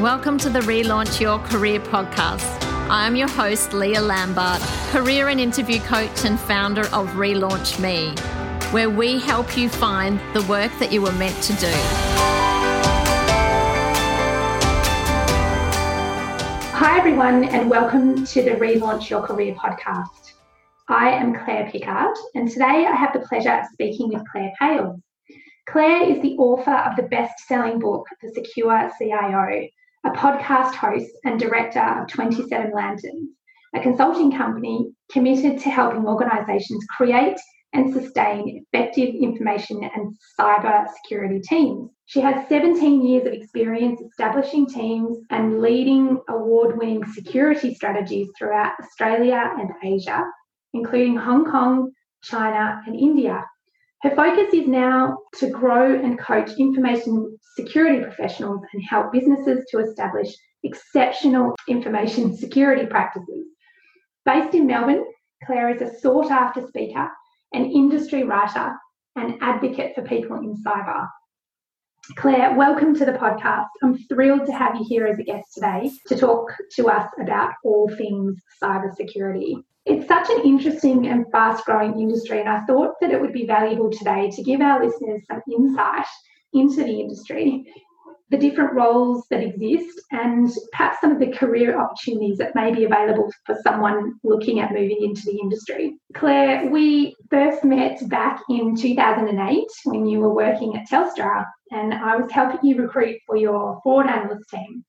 Welcome to the Relaunch Your Career podcast. I'm your host, Leah Lambert, career and interview coach and founder of Relaunch Me, where we help you find the work that you were meant to do. Hi, everyone, and welcome to the Relaunch Your Career podcast. I am Claire Pickard, and today I have the pleasure of speaking with Claire Pales. Claire is the author of the best selling book, The Secure CIO, a podcast host and director of 27 Lanterns, a consulting company committed to helping organisations create and sustain effective information and cyber security teams. She has 17 years of experience establishing teams and leading award winning security strategies throughout Australia and Asia, including Hong Kong, China, and India. Her focus is now to grow and coach information security professionals and help businesses to establish exceptional information security practices. Based in Melbourne, Claire is a sought after speaker, an industry writer, and advocate for people in cyber. Claire, welcome to the podcast. I'm thrilled to have you here as a guest today to talk to us about all things cybersecurity. It's such an interesting and fast growing industry, and I thought that it would be valuable today to give our listeners some insight into the industry, the different roles that exist, and perhaps some of the career opportunities that may be available for someone looking at moving into the industry. Claire, we first met back in 2008 when you were working at Telstra, and I was helping you recruit for your fraud analyst team.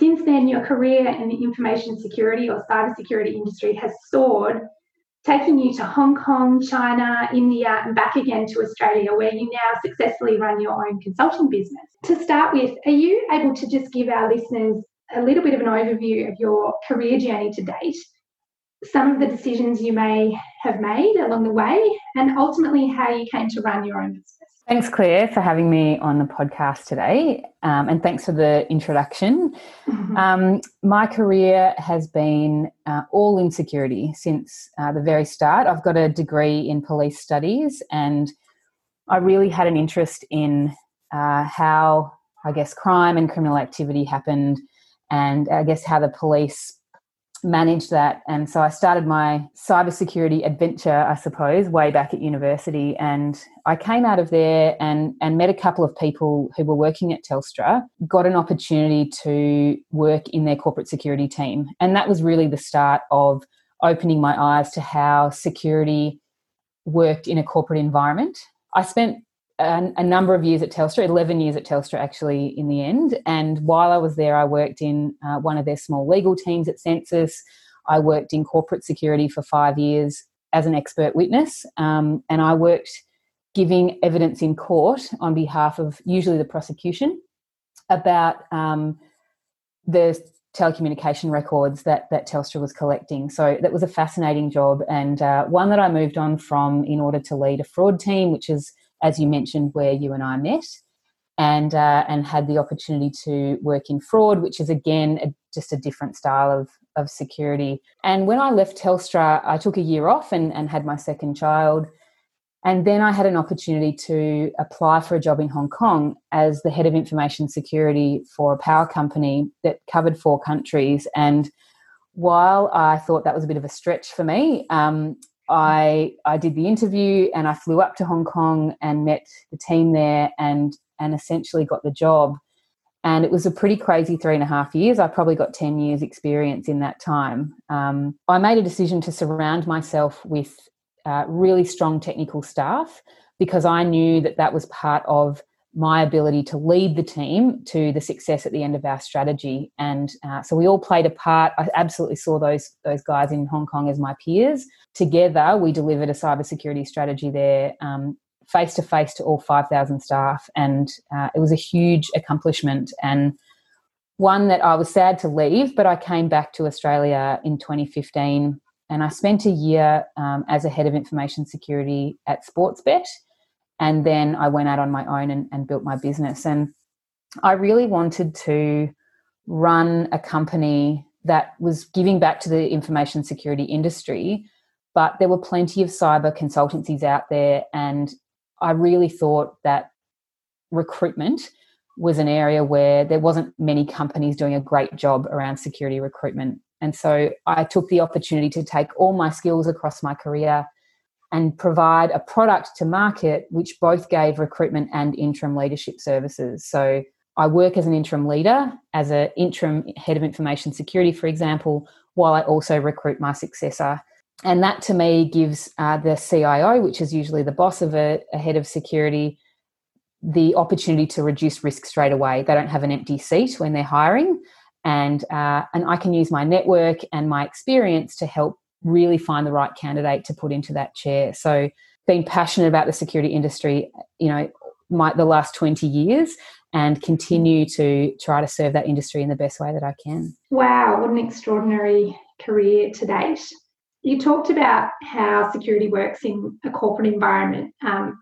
Since then, your career in the information security or cybersecurity industry has soared, taking you to Hong Kong, China, India, and back again to Australia, where you now successfully run your own consulting business. To start with, are you able to just give our listeners a little bit of an overview of your career journey to date, some of the decisions you may have made along the way, and ultimately how you came to run your own business? Thanks, Claire, for having me on the podcast today. Um, and thanks for the introduction. Mm-hmm. Um, my career has been uh, all in security since uh, the very start. I've got a degree in police studies, and I really had an interest in uh, how, I guess, crime and criminal activity happened, and I guess how the police manage that. And so I started my cybersecurity adventure, I suppose, way back at university. And I came out of there and, and met a couple of people who were working at Telstra, got an opportunity to work in their corporate security team. And that was really the start of opening my eyes to how security worked in a corporate environment. I spent a, number of years at Telstra, 11 years at Telstra actually in the end. And while I was there, I worked in uh, one of their small legal teams at Census. I worked in corporate security for five years as an expert witness. Um, and I worked giving evidence in court on behalf of usually the prosecution about um, the telecommunication records that, that Telstra was collecting. So that was a fascinating job and uh, one that I moved on from in order to lead a fraud team, which is as you mentioned, where you and I met, and uh, and had the opportunity to work in fraud, which is again a, just a different style of of security. And when I left Telstra, I took a year off and, and had my second child. And then I had an opportunity to apply for a job in Hong Kong as the head of information security for a power company that covered four countries. And while I thought that was a bit of a stretch for me, um, I I did the interview and I flew up to Hong Kong and met the team there and and essentially got the job. And it was a pretty crazy three and a half years. I probably got 10 years experience in that time. Um, I made a decision to surround myself with uh, really strong technical staff because I knew that that was part of my ability to lead the team to the success at the end of our strategy. And uh, so we all played a part. I absolutely saw those those guys in Hong Kong as my peers. Together, we delivered a cybersecurity strategy there, face to face to all five thousand staff, and uh, it was a huge accomplishment and one that I was sad to leave. But I came back to Australia in 2015, and I spent a year um, as a head of information security at Sportsbet and then I went out on my own and, and built my business. And I really wanted to run a company that was giving back to the information security industry, but there were plenty of cyber consultancies out there. And I really thought that recruitment was an area where there wasn't many companies doing a great job around security recruitment. And so I took the opportunity to take all my skills across my career and provide a product to market which both gave recruitment and interim leadership services. So I work as an interim leader, as an interim head of information security, for example, while I also recruit my successor. And that to me gives uh, the CIO, which is usually the boss of a, a head of security, the opportunity to reduce risk straight away. They don't have an empty seat when they're hiring, and uh, and I can use my network and my experience to help really find the right candidate to put into that chair. So, being passionate about the security industry, you know, my the last twenty years, and continue to try to serve that industry in the best way that I can. Wow, what an extraordinary career to date. You talked about how security works in a corporate environment. Um,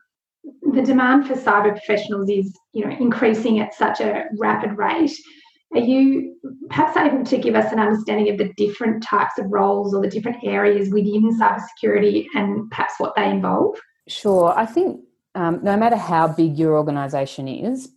the demand for cyber professionals is, you know, increasing at such a rapid rate. Are you perhaps able to give us an understanding of the different types of roles or the different areas within cybersecurity and perhaps what they involve? Sure. I think um, no matter how big your organisation is,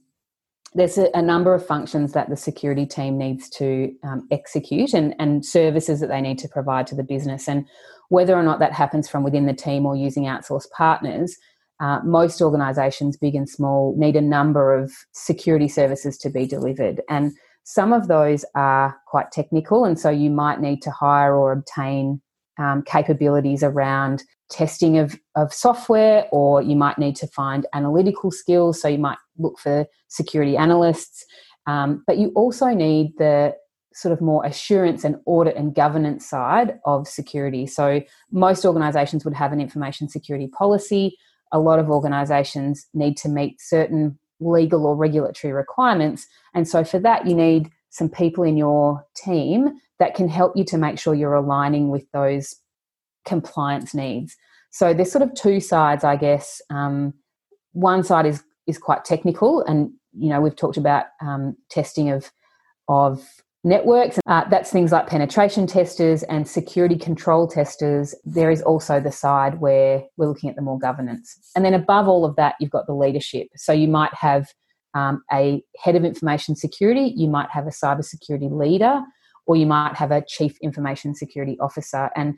there's a, a, number of functions that the security team needs to um, execute and, and services that they need to provide to the business. And whether or not that happens from within the team or using outsourced partners, uh, most organizations, big and small, need a number of security services to be delivered. And some of those are quite technical, and so you might need to hire or obtain um, capabilities around testing of, of software, or you might need to find analytical skills. So you might look for security analysts. Um, but you also need the sort of more assurance and audit and governance side of security. So most organizations would have an information security policy. A lot of organizations need to meet certain legal or regulatory requirements. And so for that, you need some people in your team that can help you to make sure you're aligning with those compliance needs. So there's sort of two sides, I guess. Um, one side is is quite technical, and you know we've talked about um, testing of of networks. Uh, that's things like penetration testers and security control testers. There is also the side where we're looking at the more governance, and then above all of that, you've got the leadership. So you might have um, a head of information security, you might have a cybersecurity leader, or you might have a chief information security officer, and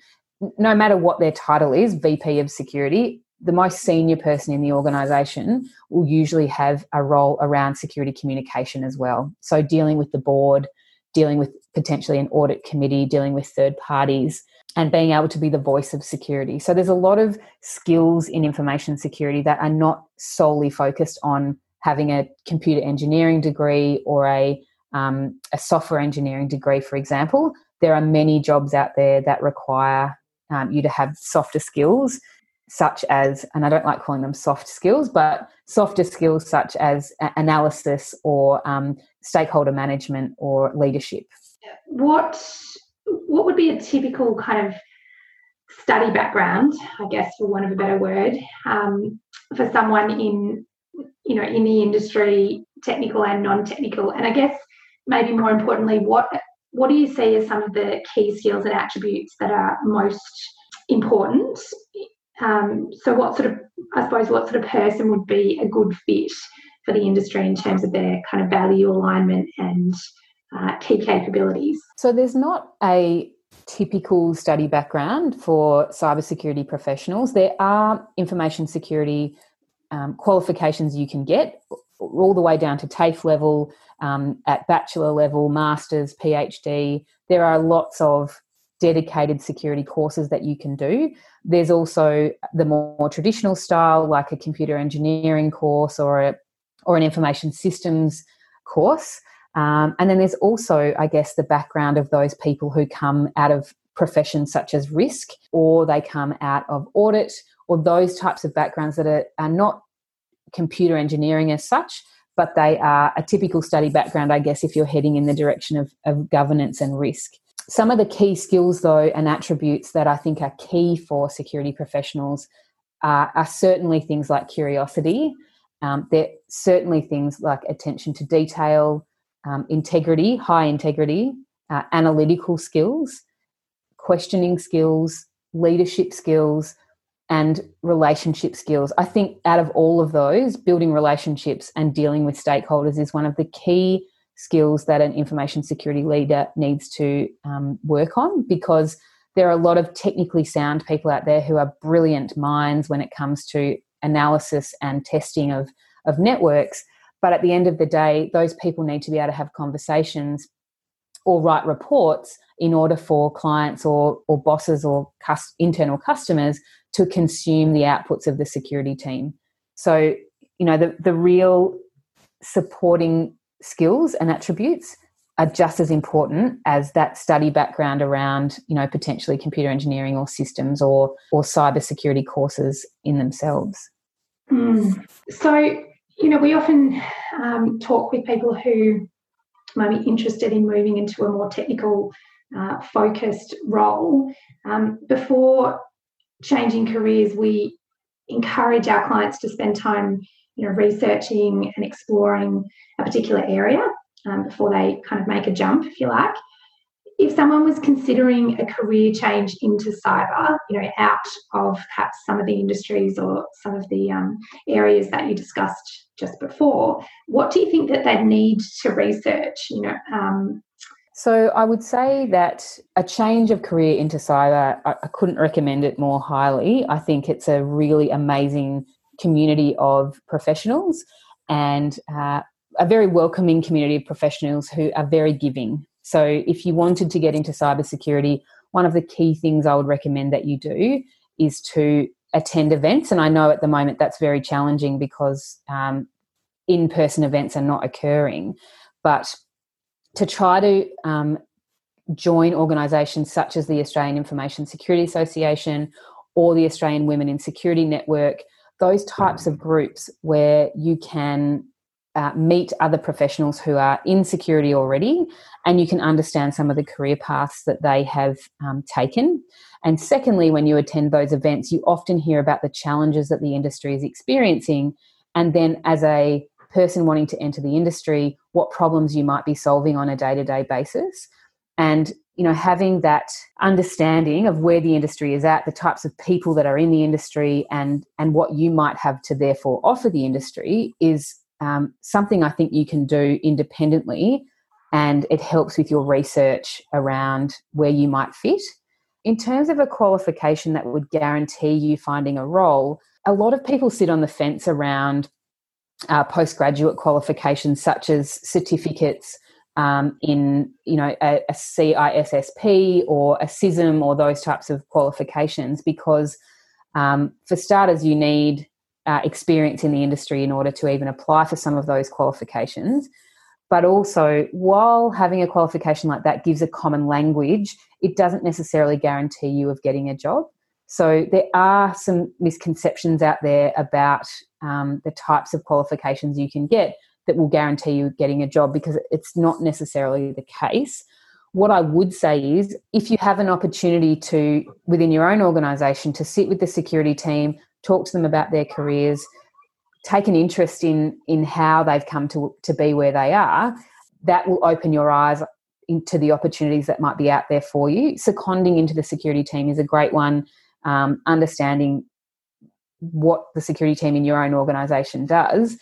no matter what their title is, VP of security, the most senior person in the organization will usually have a role around security communication as well. So, dealing with the board, dealing with potentially an audit committee, dealing with third parties, and being able to be the voice of security. So, there's a lot of skills in information security that are not solely focused on having a computer engineering degree or a, um, a software engineering degree, for example. There are many jobs out there that require um, you to have softer skills such as, and I don't like calling them soft skills, but softer skills such as analysis or um, stakeholder management or leadership. What what would be a typical kind of study background, I guess, for want of a better word, um, for someone in you know in the industry, technical and non-technical, and I guess maybe more importantly, what what do you see as some of the key skills and attributes that are most important um, so, what sort of, I suppose, what sort of person would be a good fit for the industry in terms of their kind of value alignment and uh, key capabilities? So, there's not a typical study background for cybersecurity professionals. There are information security um, qualifications you can get all the way down to TAFE level, um, at bachelor level, master's, PhD. There are lots of dedicated security courses that you can do. There's also the more, traditional style, like a computer engineering course or a or an information systems course. Um, and then there's also, I guess, the background of those people who come out of professions such as risk, or they come out of audit, or those types of backgrounds that are, are not computer engineering as such, but they are a typical study background, I guess, if you're heading in the direction of, of governance and risk. Some of the key skills, though, and attributes that I think are key for security professionals are, certainly things like curiosity. Um, they're certainly things like attention to detail, um, integrity, high integrity, uh, analytical skills, questioning skills, leadership skills, and relationship skills. I think out of all of those, building relationships and dealing with stakeholders is one of the key skills that an information security leader needs to um, work on because there are a lot of technically sound people out there who are brilliant minds when it comes to analysis and testing of, of networks. But at the end of the day, those people need to be able to have conversations or write reports in order for clients or, or bosses or cus- internal customers to consume the outputs of the security team. So, you know, the, the real supporting skills and attributes are just as important as that study background around, you know, potentially computer engineering or systems or or cybersecurity courses in themselves. Mm. So, you know, we often um, talk with people who might be interested in moving into a more technical uh, focused role. Um, before changing careers, we encourage our clients to spend time, you know, researching and exploring a particular area um, before they kind of make a jump, if you like. If someone was considering a career change into cyber, you know, out of perhaps some of the industries or some of the um, areas that you discussed just before, what do you think that they'd need to research? You know, um, so I would say that a change of career into cyber, I, I couldn't recommend it more highly. I think it's a really amazing community of professionals and uh, a very welcoming community of professionals who are very giving. So if you wanted to get into cybersecurity, one of the key things I would recommend that you do is to attend events. And I know at the moment that's very challenging because um, in person events are not occurring. But to try to um, join organisations such as the Australian Information Security Association or the Australian Women in Security Network, those types of groups where you can uh, meet other professionals who are in security already and you can understand some of the career paths that they have um, taken. And secondly, when you attend those events, you often hear about the challenges that the industry is experiencing. And then, as a person wanting to enter the industry, what problems you might be solving on a day to day basis. And you know, having that understanding of where the industry is at, the types of people that are in the industry, and and what you might have to therefore offer the industry is um, something I think you can do independently, and it helps with your research around where you might fit. In terms of a qualification that would guarantee you finding a role, a lot of people sit on the fence around uh, postgraduate qualifications such as certificates um, in you know a, a, CISSP or a CISM or those types of qualifications because um, for starters you need uh, experience in the industry in order to even apply for some of those qualifications. But also, while having a qualification like that gives a common language, it doesn't necessarily guarantee you of getting a job. So there are some misconceptions out there about um, the types of qualifications you can get that will guarantee you getting a job because it's not necessarily the case. What I would say is if you have an opportunity to, within your own organisation, to sit with the security team, talk to them about their careers, take an interest in, in how they've come to, to be where they are, that will open your eyes into the opportunities that might be out there for you. Seconding into the security team is a great one um, understanding what the security team in your own organization does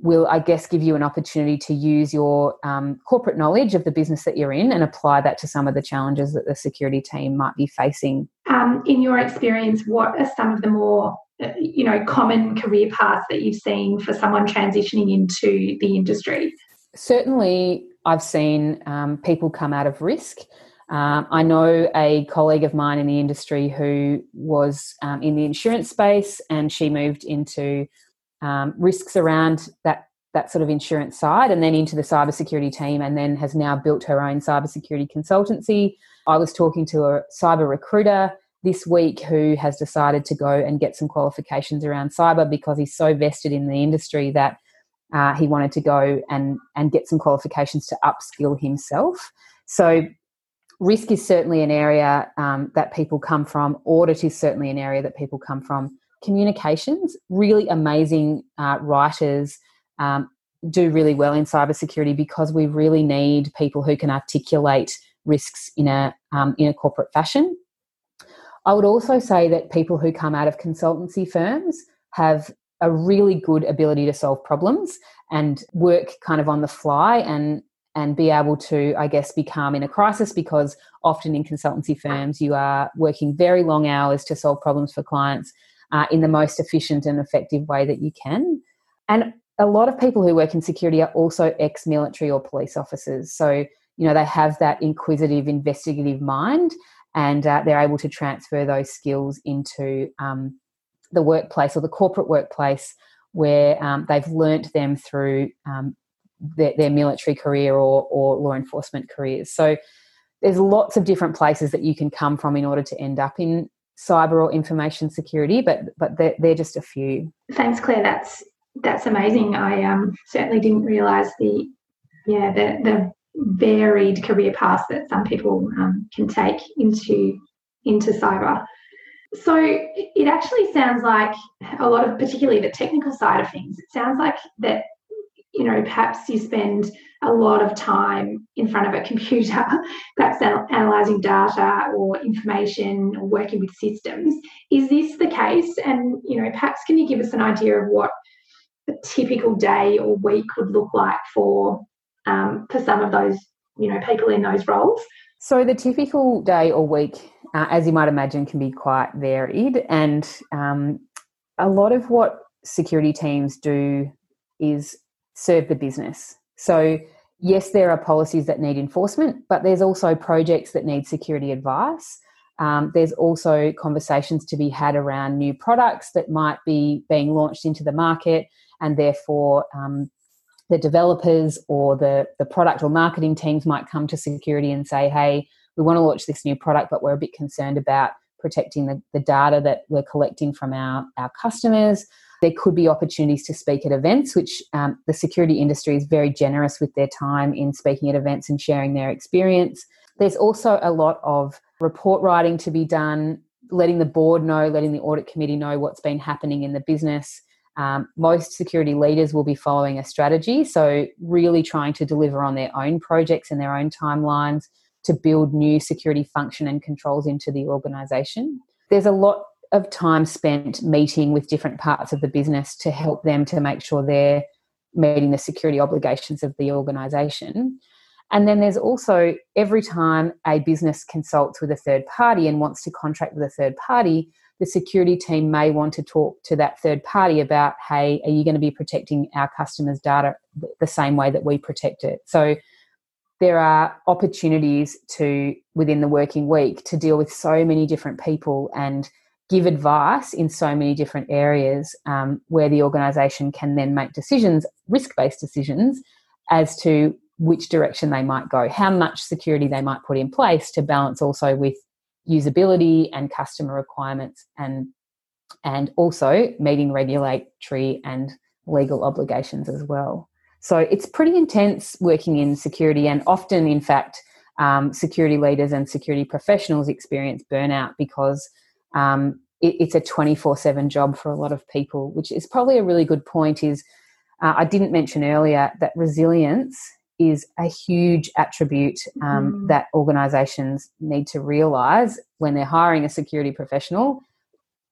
will i guess give you an opportunity to use your um, corporate knowledge of the business that you're in and apply that to some of the challenges that the security team might be facing. Um, in your experience what are some of the more uh, you know common career paths that you've seen for someone transitioning into the industry? Certainly i've seen um, people come out of risk um, I know a colleague of mine in the industry who was um, in the insurance space and she moved into um, risks around that that sort of insurance side and then into the cybersecurity team and then has now built her own cybersecurity consultancy. I was talking to a cyber recruiter this week who has decided to go and get some qualifications around cyber because he's so vested in the industry that uh, he wanted to go and and get some qualifications to upskill himself. So risk is certainly an area um, that people come from. Audit is certainly an area that people come from. Communications, really amazing uh, writers um, do really well in cybersecurity because we really need people who can articulate risks in a um, in a corporate fashion. I would also say that people who come out of consultancy firms have a really good ability to solve problems and work kind of on the fly and and be able to i guess be calm in a crisis because often in consultancy firms you are working very long hours to solve problems for clients uh, in the most efficient and effective way that you can. And a lot of people who work in security are also ex-military or police officers. So you know they have that inquisitive investigative mind and uh, they're able to transfer those skills into um, the workplace or the corporate workplace where um, they've learnt them through um, their, their, military career or, or law enforcement careers. So there's lots of different places that you can come from in order to end up in cyber or information security, but but they're, they're just a few. Thanks, Claire. That's that's amazing. I um, certainly didn't realise the yeah the the varied career paths that some people um, can take into into cyber. So it actually sounds like a lot of, particularly the technical side of things, it sounds like that, you know, perhaps you spend a lot of time in front of a computer, perhaps analysing data or information or working with systems. Is this the case? And, you know, perhaps can you give us an idea of what a typical day or week would look like for um, for some of those, you know, people in those roles? So the typical day or week uh, as you might imagine, can be quite varied. And um, a lot of what security teams do is serve the business. So, yes, there are policies that need enforcement, but there's also projects that need security advice. Um, there's also conversations to be had around new products that might be being launched into the market, and therefore um, the developers or the, the product or marketing teams might come to security and say, hey, we want to launch this new product, but we're a bit concerned about protecting the, the data that we're collecting from our, our customers. There could be opportunities to speak at events, which um, the security industry is very generous with their time in speaking at events and sharing their experience. There's also a lot of report writing to be done, letting the board know, letting the audit committee know what's been happening in the business. Um, most security leaders will be following a strategy, so really trying to deliver on their own projects and their own timelines to build new security function and controls into the organization. There's a lot of time spent meeting with different parts of the business to help them to make sure they're meeting the security obligations of the organization. And then there's also every time a business consults with a third party and wants to contract with a third party, the security team may want to talk to that third party about, hey, are you going to be protecting our customers' data the same way that we protect it? So there are opportunities to within the working week to deal with so many different people and give advice in so many different areas um, where the organization can then make decisions risk-based decisions as to which direction they might go how much security they might put in place to balance also with usability and customer requirements and and also meeting regulatory and legal obligations as well. So it's pretty intense working in security, and often, in fact, um, security leaders and security professionals experience burnout because um, it, it's a 24 7 job for a lot of people, which is probably a really good point. Is uh, I didn't mention earlier that resilience is a huge attribute um, mm. that organizations need to realize when they're hiring a security professional.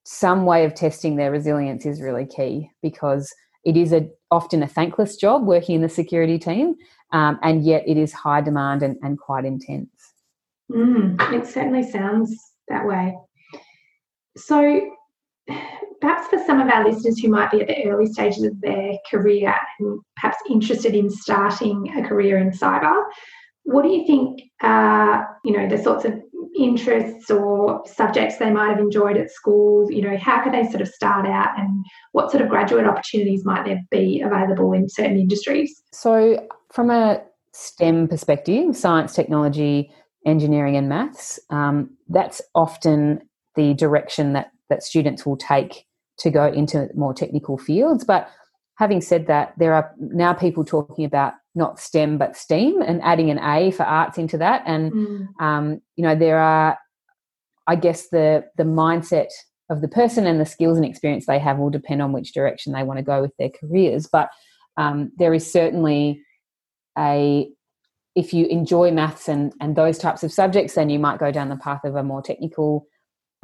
Some way of testing their resilience is really key because it is a, often a thankless job working in the security team, um, and yet it is high demand and, and quite intense. Mm, it certainly sounds that way. So, perhaps for some of our listeners who might be at the early stages of their career and perhaps interested in starting a career in cyber, what do you think are you know the sorts of interests or subjects they might have enjoyed at school? You know how could they sort of start out and what sort of graduate opportunities might there be available in certain industries? So from a stem perspective science technology engineering and maths um, that's often the direction that that students will take to go into more technical fields but having said that there are now people talking about not STEM but STEAM and adding an A for arts into that. And mm. um, you know there are, I guess the the mindset of the person and the skills and experience they have will depend on which direction they want to go with their careers. But um, there is certainly a if you enjoy maths and and those types of subjects, then you might go down the path of a more technical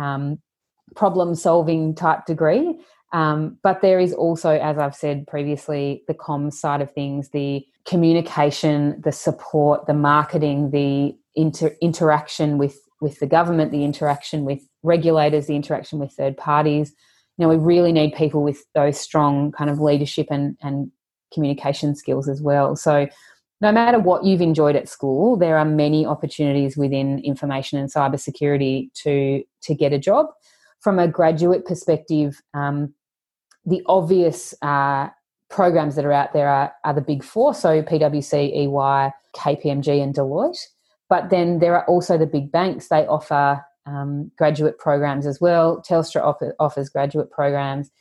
um, problem solving type degree. Um, but there is also, as I've said previously, the comms side of things, the communication, the support, the marketing, the inter- interaction with with the government, the interaction with regulators, the interaction with third parties. You know, we really need people with those strong kind of leadership and, and communication skills as well. So no matter what you've enjoyed at school, there are many opportunities within information and cybersecurity to to get a job. From a graduate perspective, um, the obvious uh, programs that are out there are, are the big four, so PwC, EY, KPMG, and Deloitte. But then there are also the big banks. They offer um, graduate programs as well. Telstra offer, offers graduate programs.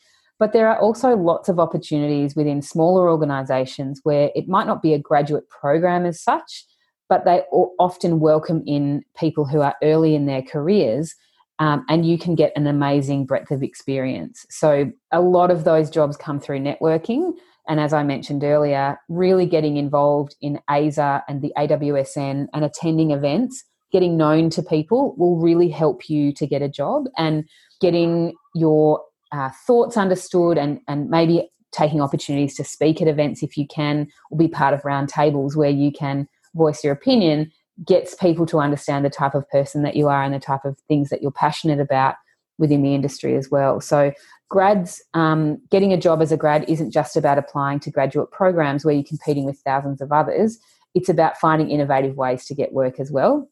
But there are also lots of opportunities within smaller organisations where it might not be a graduate program as such, but they often welcome in people who are early in their careers um, and you can get an amazing breadth of experience. So, a lot of those jobs come through networking. And as I mentioned earlier, really getting involved in ASA and the AWSN and attending events, getting known to people will really help you to get a job and getting your uh, thoughts understood and, and maybe taking opportunities to speak at events if you can, or be part of roundtables where you can voice your opinion gets people to understand the type of person that you are and the type of things that you're passionate about within the industry as well. So, grads, um, getting a job as a grad isn't just about applying to graduate programs where you're competing with thousands of others. It's about finding innovative ways to get work as well.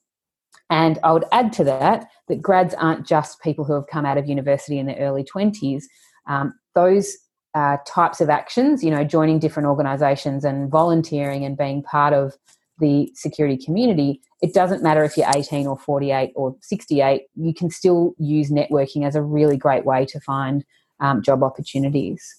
And I would add to that that grads aren't just people who have come out of university in their early 20s. Um, those uh, types of actions, you know, joining different organisations and volunteering and being part of the security community, it doesn't matter if you're 18 or 48 or 68, you can still use networking as a really great way to find um, job opportunities.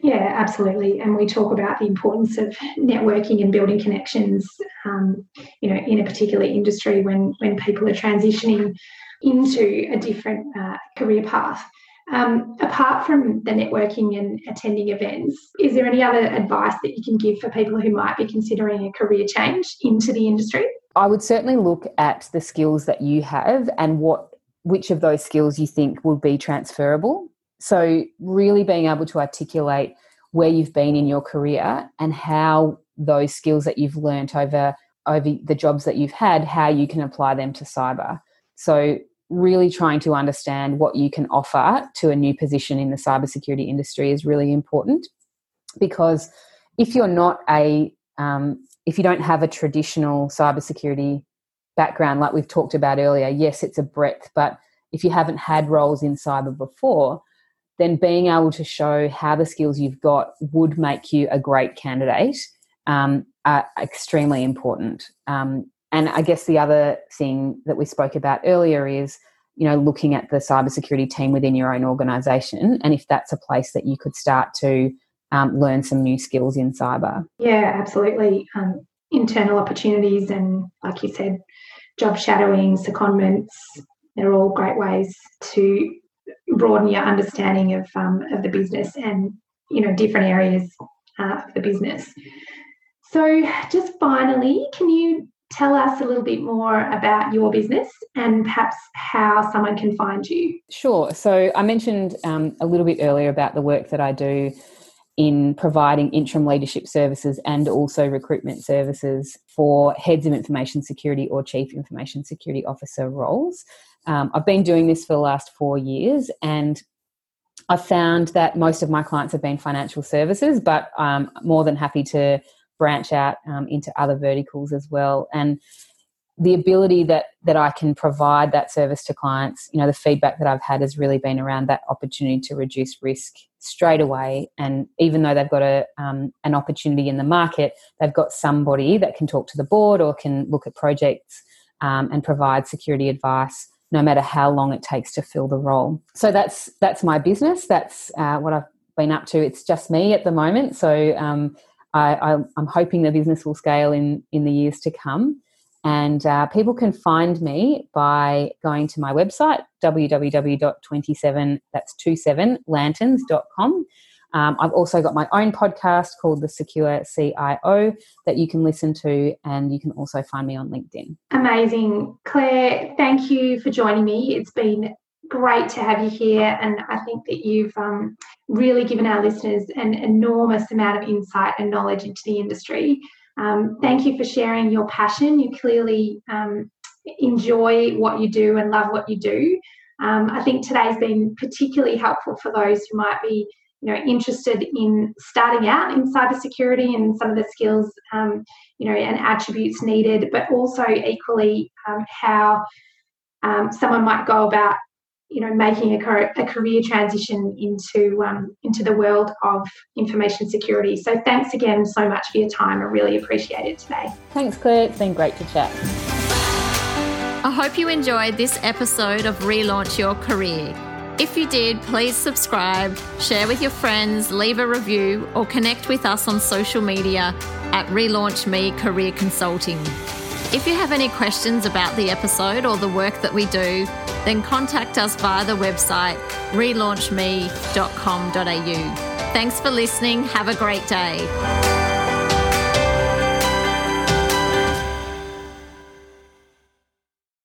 Yeah, absolutely. And we talk about the importance of networking and building connections, um, you know, in a particular industry when when people are transitioning into a different uh, career path. Um, apart from the networking and attending events, is there any other advice that you can give for people who might be considering a career change into the industry? I would certainly look at the skills that you have and what which of those skills you think would be transferable. So really being able to articulate where you've been in your career and how those skills that you've learnt over over the jobs that you've had, how you can apply them to cyber. So really trying to understand what you can offer to a new position in the cybersecurity industry is really important because if you're not a um, if you don't have a traditional cybersecurity background like we've talked about earlier yes it's a breadth but if you haven't had roles in cyber before then being able to show how the skills you've got would make you a great candidate um, are extremely important um, and I guess the other thing that we spoke about earlier is, you know, looking at the cybersecurity team within your own organisation, and if that's a place that you could start to um, learn some new skills in cyber. Yeah, absolutely. Um, internal opportunities and, like you said, job shadowing, secondments. They're all great ways to broaden your understanding of um, of the business and you know different areas uh, of the business. So, just finally, can you tell us a little bit more about your business and perhaps how someone can find you. Sure. So I mentioned um, a little bit earlier about the work that I do in providing interim leadership services and also recruitment services for heads of information security or chief information security officer roles. Um, I've been doing this for the last four years and I've found that most of my clients have been financial services, but I'm more than happy to branch out um, into other verticals as well. And the ability that that I can provide that service to clients, you know, the feedback that I've had has really been around that opportunity to reduce risk straight away. And even though they've got a um, an opportunity in the market, they've got somebody that can talk to the board or can look at projects um, and provide security advice, no matter how long it takes to fill the role. So that's that's my business. That's uh, what I've been up to. It's just me at the moment. So um, I, am hoping the business will scale in in the years to come. And uh, people can find me by going to my website www.27 that's 27lanterns.com. Um, I've also got my own podcast called The Secure CIO that you can listen to, and you can also find me on LinkedIn. Amazing. Claire, thank you for joining me. It's been great to have you here. And I think that you've um, really given our listeners an enormous amount of insight and knowledge into the industry. Um, thank you for sharing your passion. You clearly um, enjoy what you do and love what you do. Um, I think today's been particularly helpful for those who might be you know interested in starting out in cybersecurity and some of the skills um, you know and attributes needed, but also equally um, how um, someone might go about you know making a, car- a career transition into um, into the world of information security. So thanks again so much for your time. I really appreciate it today. Thanks, Claire. It's been great to chat. I hope you enjoyed this episode of Relaunch Your Career. If you did, please subscribe, share with your friends, leave a review, or connect with us on social media at Relaunch Me Career Consulting. If you have any questions about the episode or the work that we do, then contact us via the website relaunchme.com.au. Thanks for listening. Have a great day.